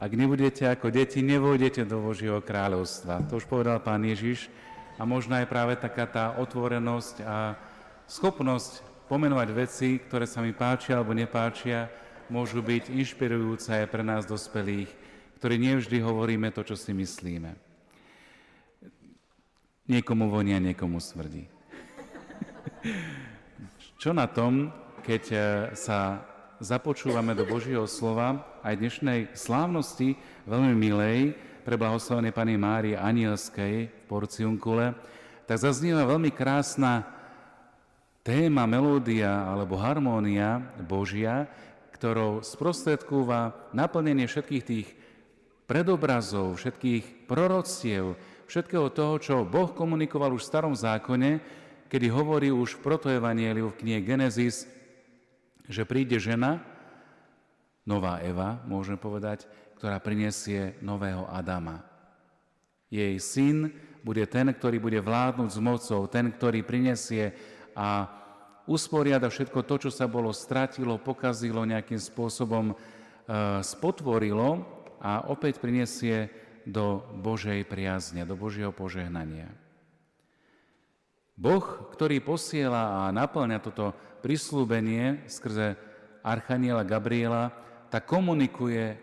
Ak nebudete ako deti, nevojdete do Božieho kráľovstva. To už povedal pán Ježiš. A možno aj práve taká tá otvorenosť a schopnosť pomenovať veci, ktoré sa mi páčia alebo nepáčia, môžu byť inšpirujúce aj pre nás dospelých, ktorí nevždy hovoríme to, čo si myslíme. Niekomu vonia, niekomu smrdí. čo na tom, keď e, sa započúvame do Božieho slova aj dnešnej slávnosti veľmi milej pre blahoslavenej Pani Márie Anielskej v Porciunkule, tak zaznieva veľmi krásna téma, melódia alebo harmónia Božia, ktorou sprostredkúva naplnenie všetkých tých predobrazov, všetkých proroctiev, všetkého toho, čo Boh komunikoval už v starom zákone, kedy hovorí už v protoevanieliu v knihe Genesis, že príde žena, nová Eva, môžeme povedať, ktorá prinesie nového Adama. Jej syn bude ten, ktorý bude vládnuť s mocou, ten, ktorý prinesie a usporiada všetko to, čo sa bolo stratilo, pokazilo, nejakým spôsobom e, spotvorilo a opäť prinesie do Božej priazne, do Božieho požehnania. Boh, ktorý posiela a naplňa toto prislúbenie skrze Archaniela Gabriela, tak komunikuje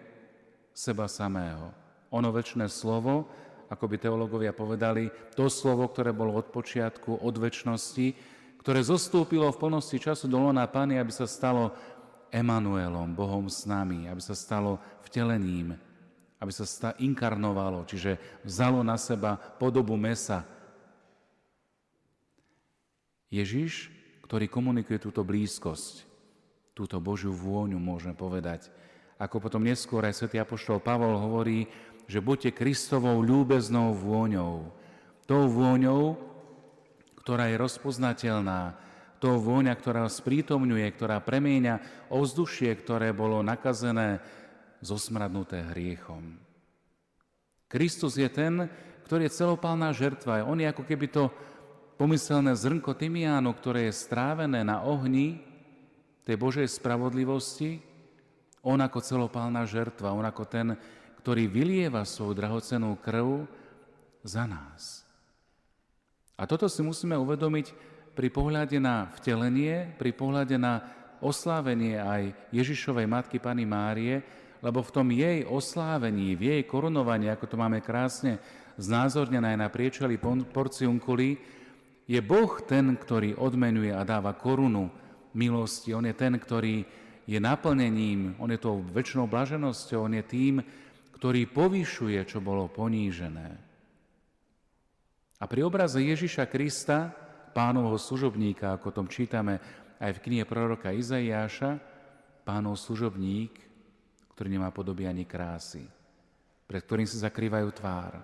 seba samého. Ono väčšné slovo, ako by teológovia povedali, to slovo, ktoré bolo od počiatku, od väčšnosti, ktoré zostúpilo v plnosti času do lona Pány, aby sa stalo Emanuelom, Bohom s nami, aby sa stalo vtelením, aby sa sta- inkarnovalo, čiže vzalo na seba podobu mesa, Ježiš, ktorý komunikuje túto blízkosť, túto Božiu vôňu, môžeme povedať. Ako potom neskôr aj svätý Apoštol Pavol hovorí, že buďte Kristovou ľúbeznou vôňou. Tou vôňou, ktorá je rozpoznateľná, tou vôňa, ktorá sprítomňuje, ktorá premieňa ovzdušie, ktoré bolo nakazené, zosmradnuté hriechom. Kristus je ten, ktorý je celopálna žertva. On je ako keby to pomyselné zrnko tymiánu, ktoré je strávené na ohni tej Božej spravodlivosti, on ako celopálna žertva, on ako ten, ktorý vylieva svoju drahocenú krv za nás. A toto si musíme uvedomiť pri pohľade na vtelenie, pri pohľade na oslávenie aj Ježišovej matky Pany Márie, lebo v tom jej oslávení, v jej korunovaní, ako to máme krásne znázornené aj na priečeli porciunkuli, je Boh ten, ktorý odmenuje a dáva korunu milosti. On je ten, ktorý je naplnením, on je tou väčšinou blaženosťou, on je tým, ktorý povyšuje, čo bolo ponížené. A pri obraze Ježiša Krista, pánovho služobníka, ako tom čítame aj v knihe proroka Izaiáša, pánov služobník, ktorý nemá podoby ani krásy, pred ktorým sa zakrývajú tvár,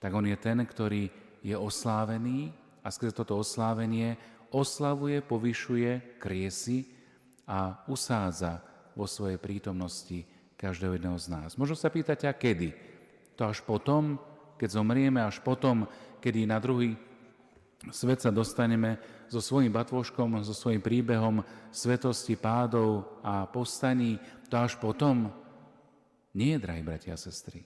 tak on je ten, ktorý je oslávený, a skrze toto oslávenie oslavuje, povyšuje, kriesi a usádza vo svojej prítomnosti každého jedného z nás. Možno sa pýtať, a kedy? To až potom, keď zomrieme, až potom, kedy na druhý svet sa dostaneme so svojím batvoškom, so svojím príbehom svetosti, pádov a postaní, to až potom? Nie, drahí bratia a sestry.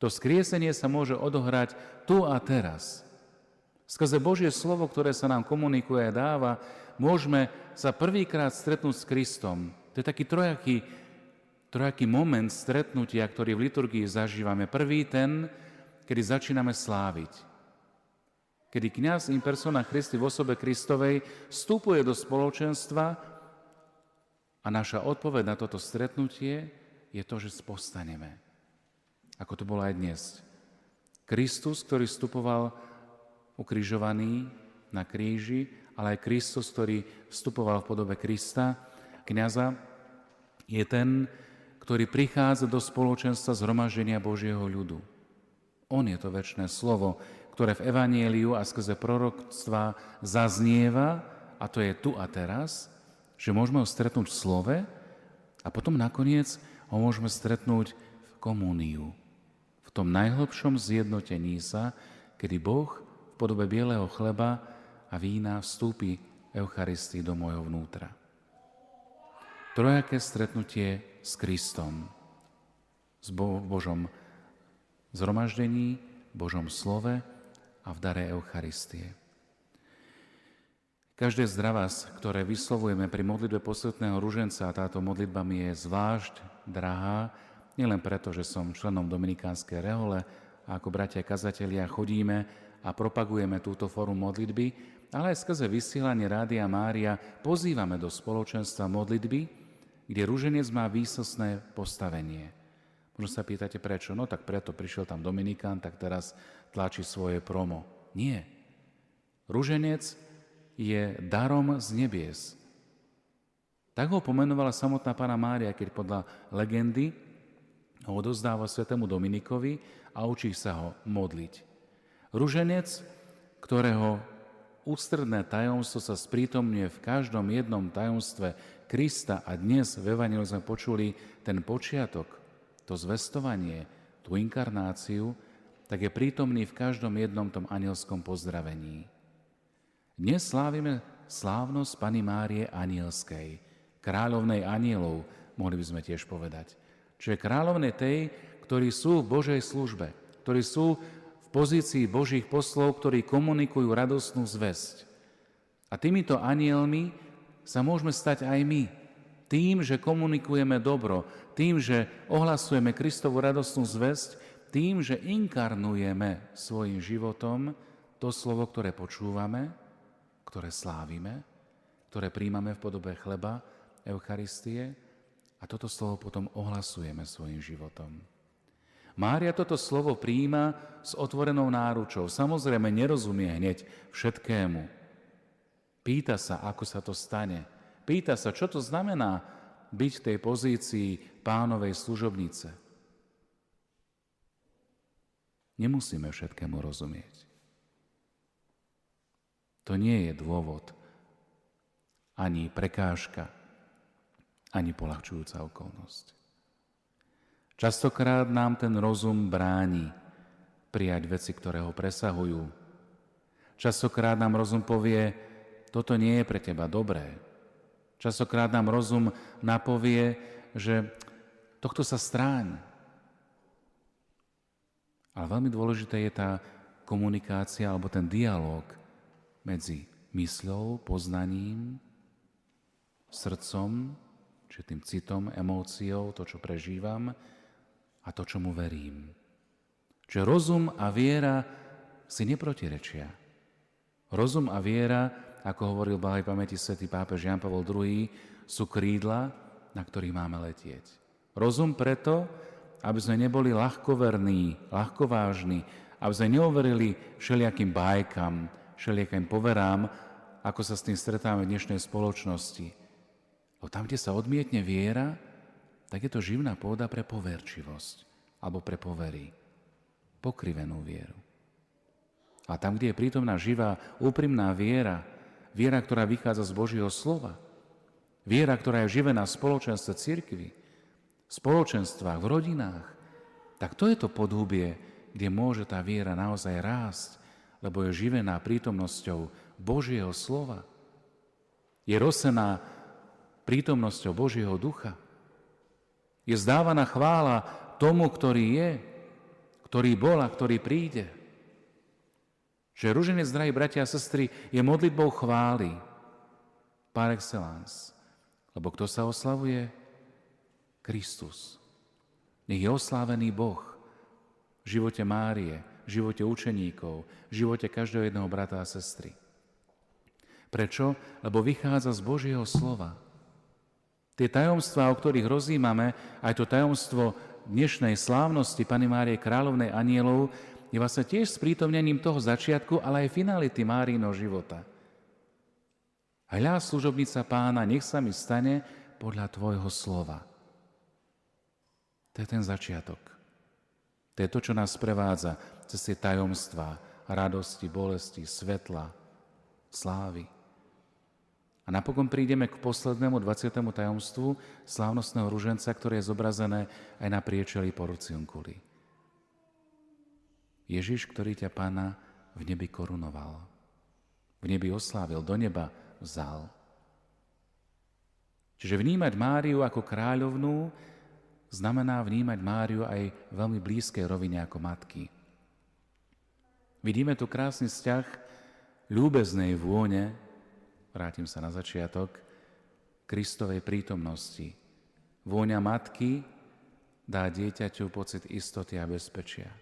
To skriesenie sa môže odohrať tu a teraz – Skrze Božie slovo, ktoré sa nám komunikuje a dáva, môžeme sa prvýkrát stretnúť s Kristom. To je taký trojaký, trojaký moment stretnutia, ktorý v liturgii zažívame. Prvý ten, kedy začíname sláviť. Kedy kniaz in persona Christi v osobe Kristovej vstupuje do spoločenstva a naša odpoveď na toto stretnutie je to, že spostaneme. Ako to bolo aj dnes. Kristus, ktorý vstupoval ukrižovaný na kríži, ale aj Kristus, ktorý vstupoval v podobe Krista, kniaza, je ten, ktorý prichádza do spoločenstva zhromaždenia Božieho ľudu. On je to väčšné slovo, ktoré v Evanieliu a skrze proroctva zaznieva, a to je tu a teraz, že môžeme ho stretnúť v slove a potom nakoniec ho môžeme stretnúť v komúniu, v tom najhlbšom zjednotení sa, kedy Boh podobe bieleho chleba a vína vstúpi Eucharistii do môjho vnútra. Trojaké stretnutie s Kristom. v Božom zhromaždení, Božom slove a v dare Eucharistie. Každé z vás, ktoré vyslovujeme pri modlitbe posvetného ruženca, táto modlitba mi je zvlášť drahá, nielen preto, že som členom Dominikánskej rehole a ako bratia kazatelia chodíme a propagujeme túto formu modlitby, ale aj skrze vysielanie Rádia Mária pozývame do spoločenstva modlitby, kde ruženec má výsostné postavenie. Možno sa pýtate prečo? No tak preto prišiel tam Dominikán, tak teraz tlačí svoje promo. Nie. Ruženec je darom z nebies. Tak ho pomenovala samotná pána Mária, keď podľa legendy ho odozdáva svetému Dominikovi a učí sa ho modliť. Ruženec, ktorého ústredné tajomstvo sa sprítomňuje v každom jednom tajomstve Krista a dnes v Evangeliu sme počuli ten počiatok, to zvestovanie, tú inkarnáciu, tak je prítomný v každom jednom tom anielskom pozdravení. Dnes slávime slávnosť Pany Márie Anielskej, kráľovnej anielov, mohli by sme tiež povedať. Čiže kráľovnej tej, ktorí sú v Božej službe, ktorí sú pozícii Božích poslov, ktorí komunikujú radostnú zväzť. A týmito anielmi sa môžeme stať aj my. Tým, že komunikujeme dobro, tým, že ohlasujeme Kristovu radostnú zväzť, tým, že inkarnujeme svojim životom to slovo, ktoré počúvame, ktoré slávime, ktoré príjmame v podobe chleba, Eucharistie a toto slovo potom ohlasujeme svojim životom. Mária toto slovo príjima s otvorenou náručou. Samozrejme nerozumie hneď všetkému. Pýta sa, ako sa to stane. Pýta sa, čo to znamená byť v tej pozícii pánovej služobnice. Nemusíme všetkému rozumieť. To nie je dôvod, ani prekážka, ani polahčujúca okolnosť. Častokrát nám ten rozum bráni prijať veci, ktoré ho presahujú. Častokrát nám rozum povie, toto nie je pre teba dobré. Častokrát nám rozum napovie, že tohto sa stráň. Ale veľmi dôležité je tá komunikácia alebo ten dialog medzi mysľou, poznaním, srdcom, či tým citom, emóciou, to, čo prežívam a to, čomu verím. Čiže rozum a viera si neprotirečia. Rozum a viera, ako hovoril Bahaj pamäti svätý pápež Jan Pavel II, sú krídla, na ktorých máme letieť. Rozum preto, aby sme neboli ľahkoverní, ľahkovážni, aby sme neuverili všelijakým bajkam, všelijakým poverám, ako sa s tým stretávame v dnešnej spoločnosti. Lebo tam, kde sa odmietne viera, tak je to živná pôda pre poverčivosť alebo pre povery. Pokrivenú vieru. A tam, kde je prítomná živá, úprimná viera, viera, ktorá vychádza z Božieho slova, viera, ktorá je živená v spoločenstve cirkvi, v spoločenstvách, v rodinách, tak to je to podhubie, kde môže tá viera naozaj rásť lebo je živená prítomnosťou Božieho slova. Je rosená prítomnosťou Božieho ducha. Je zdávaná chvála tomu, ktorý je, ktorý bol a ktorý príde. Že ruženec, drahí bratia a sestry, je modlitbou chvály par excellence. Lebo kto sa oslavuje? Kristus. Nech je oslávený Boh v živote Márie, v živote učeníkov, v živote každého jedného brata a sestry. Prečo? Lebo vychádza z Božieho slova. Tie tajomstvá, o ktorých rozímame, aj to tajomstvo dnešnej slávnosti Pany Márie Kráľovnej anielov, je vlastne tiež sprítomnením toho začiatku, ale aj finality Márino života. Hľa, služobnica pána, nech sa mi stane podľa tvojho slova. To je ten začiatok. To je to, čo nás prevádza cez tie tajomstvá radosti, bolesti, svetla, slávy. A napokon prídeme k poslednému 20. tajomstvu slávnostného ruženca, ktoré je zobrazené aj na priečeli porciunkuli. Ježiš, ktorý ťa pána v nebi korunoval, v nebi oslávil, do neba vzal. Čiže vnímať Máriu ako kráľovnú znamená vnímať Máriu aj veľmi blízkej rovine ako matky. Vidíme tu krásny vzťah ľúbeznej vône, vrátim sa na začiatok, Kristovej prítomnosti. Vôňa matky dá dieťaťu pocit istoty a bezpečia.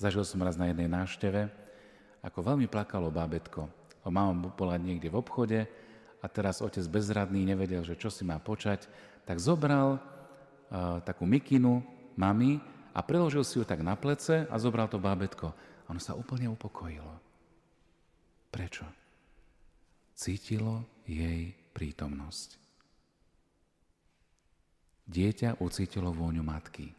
Zažil som raz na jednej návšteve, ako veľmi plakalo bábetko. O mama bola niekde v obchode a teraz otec bezradný nevedel, že čo si má počať, tak zobral uh, takú mikinu mami a preložil si ju tak na plece a zobral to bábetko. A ono sa úplne upokojilo. Prečo? Cítilo jej prítomnosť. Dieťa ucítilo vôňu matky.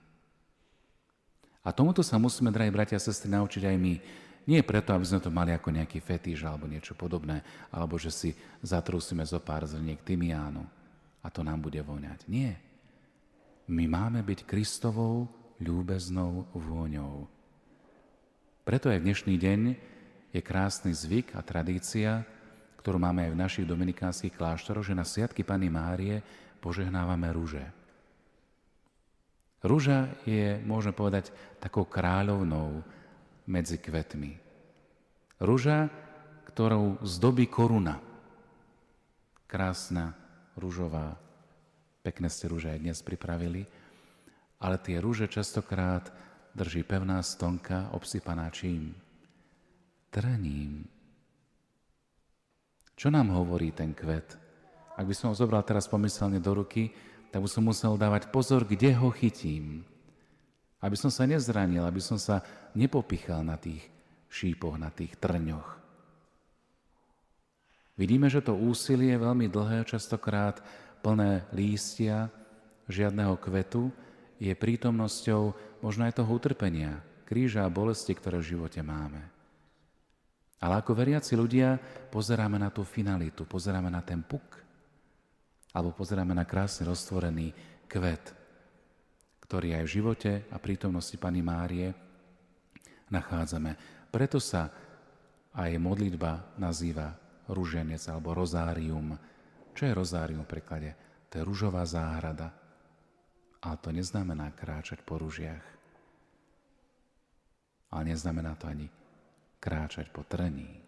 A tomuto sa musíme, drahí bratia a sestry, naučiť aj my. Nie preto, aby sme to mali ako nejaký fetíž alebo niečo podobné, alebo že si zatrúsime zo pár zrniek tymiánu a to nám bude voňať. Nie. My máme byť Kristovou ľúbeznou vôňou. Preto aj v dnešný deň je krásny zvyk a tradícia, ktorú máme aj v našich dominikánskych kláštoroch, že na Sviatky Pany Márie požehnávame rúže. Rúža je, môžeme povedať, takou kráľovnou medzi kvetmi. Rúža, ktorou zdobí koruna. Krásna, rúžová, pekné ste rúže aj dnes pripravili, ale tie rúže častokrát drží pevná stonka obsypaná čím? Trním. Čo nám hovorí ten kvet? Ak by som ho zobral teraz pomyselne do ruky, tak by som musel dávať pozor, kde ho chytím. Aby som sa nezranil, aby som sa nepopichal na tých šípoch, na tých trňoch. Vidíme, že to úsilie je veľmi dlhé, častokrát plné lístia, žiadneho kvetu, je prítomnosťou možno aj toho utrpenia, kríža a bolesti, ktoré v živote máme. Ale ako veriaci ľudia pozeráme na tú finalitu, pozeráme na ten puk, alebo pozeráme na krásne roztvorený kvet, ktorý aj v živote a prítomnosti Pany Márie nachádzame. Preto sa aj modlitba nazýva ruženec alebo rozárium. Čo je rozárium v preklade? To je ružová záhrada. Ale to neznamená kráčať po ružiach. Ale neznamená to ani kráčať po trní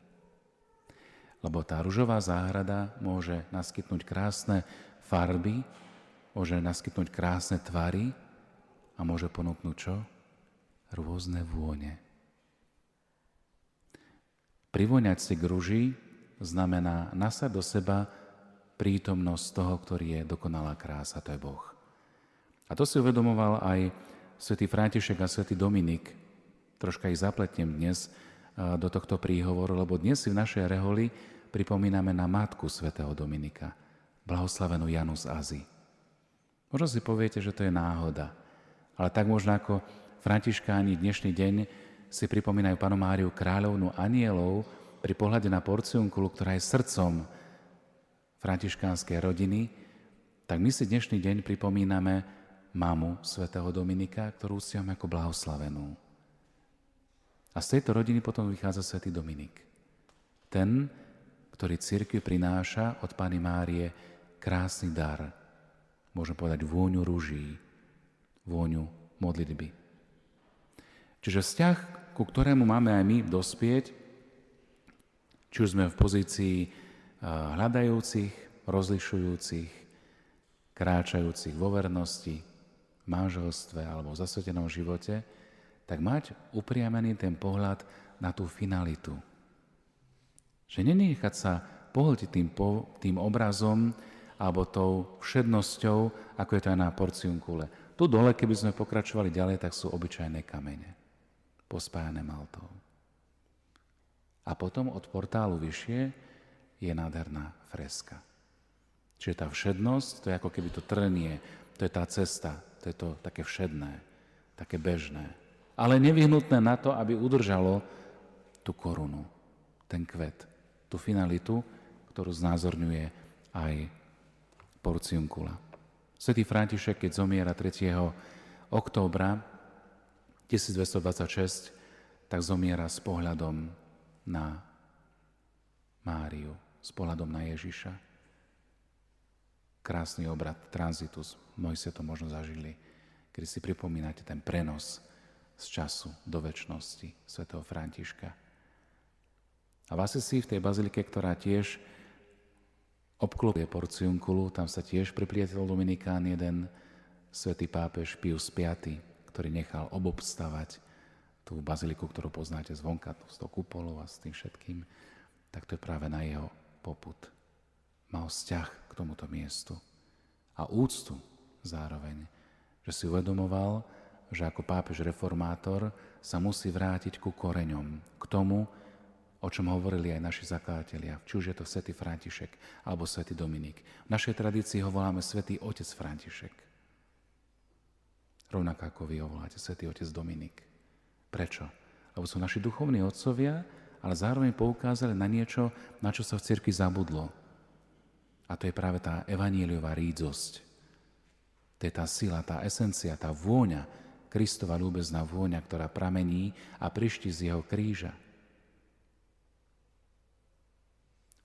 lebo tá ružová záhrada môže naskytnúť krásne farby, môže naskytnúť krásne tvary a môže ponúknuť čo? Rôzne vône. Privoňať si k ruži znamená nasať do seba prítomnosť toho, ktorý je dokonalá krása, to je Boh. A to si uvedomoval aj svätý František a svätý Dominik. Troška ich zapletnem dnes do tohto príhovoru, lebo dnes si v našej reholi pripomíname na matku svätého Dominika, blahoslavenú Janu z Azy. Možno si poviete, že to je náhoda, ale tak možno ako františkáni dnešný deň si pripomínajú panu Máriu kráľovnú anielov pri pohľade na porciunkulu, ktorá je srdcom františkánskej rodiny, tak my si dnešný deň pripomíname mamu svätého Dominika, ktorú uctiame ako blahoslavenú. A z tejto rodiny potom vychádza svätý Dominik. Ten, ktorý církev prináša od Pany Márie krásny dar. Môžem povedať vôňu rúží, vôňu modlitby. Čiže vzťah, ku ktorému máme aj my dospieť, či už sme v pozícii hľadajúcich, rozlišujúcich, kráčajúcich vo vernosti, manželstve alebo v zasvetenom živote, tak mať upriamený ten pohľad na tú finalitu, že nenechať sa pohltiť tým, po, tým obrazom alebo tou všednosťou, ako je to aj na porciunkule. Tu dole, keby sme pokračovali ďalej, tak sú obyčajné kamene, pospájané maltou. A potom od portálu vyššie je nádherná freska. Čiže tá všednosť, to je ako keby to trnie, to je tá cesta, to je to také všedné, také bežné. Ale nevyhnutné na to, aby udržalo tú korunu, ten kvet tú finalitu, ktorú znázorňuje aj porciunkula. Svetý František, keď zomiera 3. októbra 1226, tak zomiera s pohľadom na Máriu, s pohľadom na Ježiša. Krásny obrad, transitus, mnohí ste to možno zažili kedy si pripomínate ten prenos z času do väčšnosti svätého Františka. A v Asisi, v tej bazilike, ktorá tiež obklopuje porciunkulu, tam sa tiež priplietol Dominikán jeden svätý pápež Pius V, ktorý nechal obobstavať tú baziliku, ktorú poznáte zvonka, s tou kupolou a s tým všetkým, tak to je práve na jeho poput. Mal vzťah k tomuto miestu a úctu zároveň, že si uvedomoval, že ako pápež reformátor sa musí vrátiť ku koreňom, k tomu, o čom hovorili aj naši zakladatelia, či už je to svätý František alebo svätý Dominik. V našej tradícii ho voláme svätý otec František. Rovnako ako vy ho voláte svätý otec Dominik. Prečo? Lebo sú naši duchovní otcovia, ale zároveň poukázali na niečo, na čo sa v cirkvi zabudlo. A to je práve tá evaníliová rídzosť. To je tá sila, tá esencia, tá vôňa, Kristova ľúbezná vôňa, ktorá pramení a prišti z jeho kríža.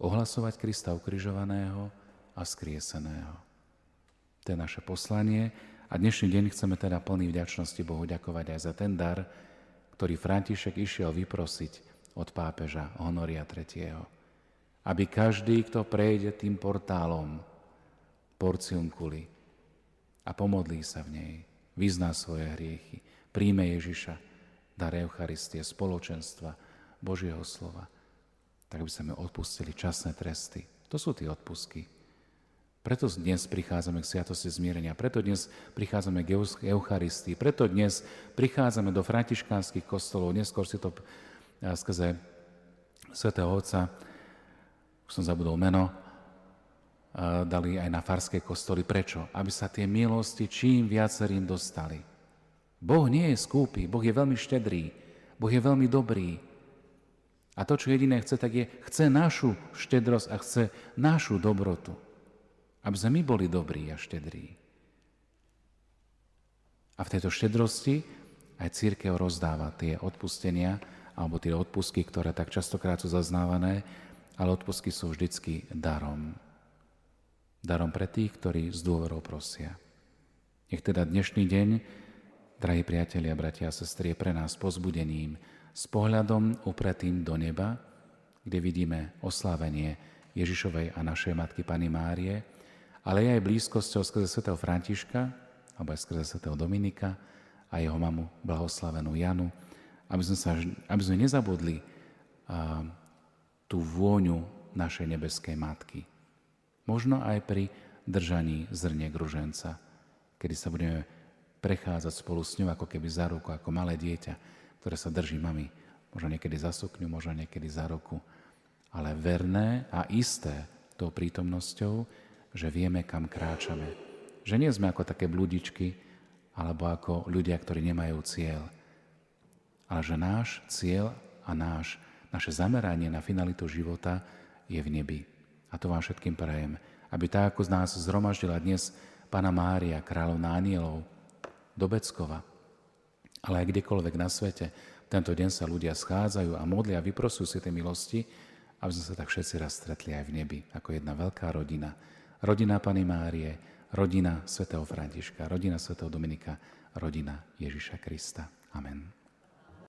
Ohlasovať Krista ukrižovaného a skrieseného. To je naše poslanie a dnešný deň chceme teda plný vďačnosti Bohu ďakovať aj za ten dar, ktorý František išiel vyprosiť od pápeža Honoria III. Aby každý, kto prejde tým portálom porciunkuli a pomodlí sa v nej, vyzná svoje hriechy, príjme Ježiša, dar Eucharistie, spoločenstva, Božieho slova, tak by sa mi odpustili časné tresty. To sú tie odpusky, preto dnes prichádzame k sviatosti zmierenia, preto dnes prichádzame k Eucharistii, preto dnes prichádzame do františkánskych kostolov, neskôr si to eh, skrze svätého Otca, už som zabudol meno, dali aj na farské kostoly. Prečo? Aby sa tie milosti čím viacerým dostali. Boh nie je skúpy, Boh je veľmi štedrý, Boh je veľmi dobrý. A to, čo jediné chce, tak je, chce našu štedrosť a chce našu dobrotu. Aby sme my boli dobrí a štedrí. A v tejto štedrosti aj církev rozdáva tie odpustenia alebo tie odpustky, ktoré tak častokrát sú zaznávané, ale odpustky sú vždycky darom. Darom pre tých, ktorí s dôverou prosia. Nech teda dnešný deň, drahí priatelia, bratia a sestry, je pre nás pozbudením s pohľadom upretým do neba, kde vidíme oslávenie Ježišovej a našej Matky Pany Márie, ale aj blízkosťou skrze svätého Františka, alebo aj skrze svätého Dominika a jeho mamu blahoslavenú Janu, aby sme, sa, aby sme nezabudli a, tú vôňu našej nebeskej matky. Možno aj pri držaní zrniek ruženca, kedy sa budeme prechádzať spolu s ňou ako keby za ruku, ako malé dieťa, ktoré sa drží mami. Možno niekedy za sukňu, možno niekedy za ruku. Ale verné a isté tou prítomnosťou, že vieme, kam kráčame. Že nie sme ako také blúdičky, alebo ako ľudia, ktorí nemajú cieľ. Ale že náš cieľ a náš, naše zameranie na finalitu života je v nebi. A to vám všetkým prajem, aby tak, ako z nás zhromaždila dnes Pana Mária, kráľovná anielov, do Beckova, ale aj kdekoľvek na svete, tento deň sa ľudia schádzajú a modlia a vyprosujú si tie milosti, aby sme sa tak všetci raz stretli aj v nebi, ako jedna veľká rodina, rodina Pany Márie, rodina svätého Františka, rodina svätého Dominika, rodina Ježiša Krista. Amen.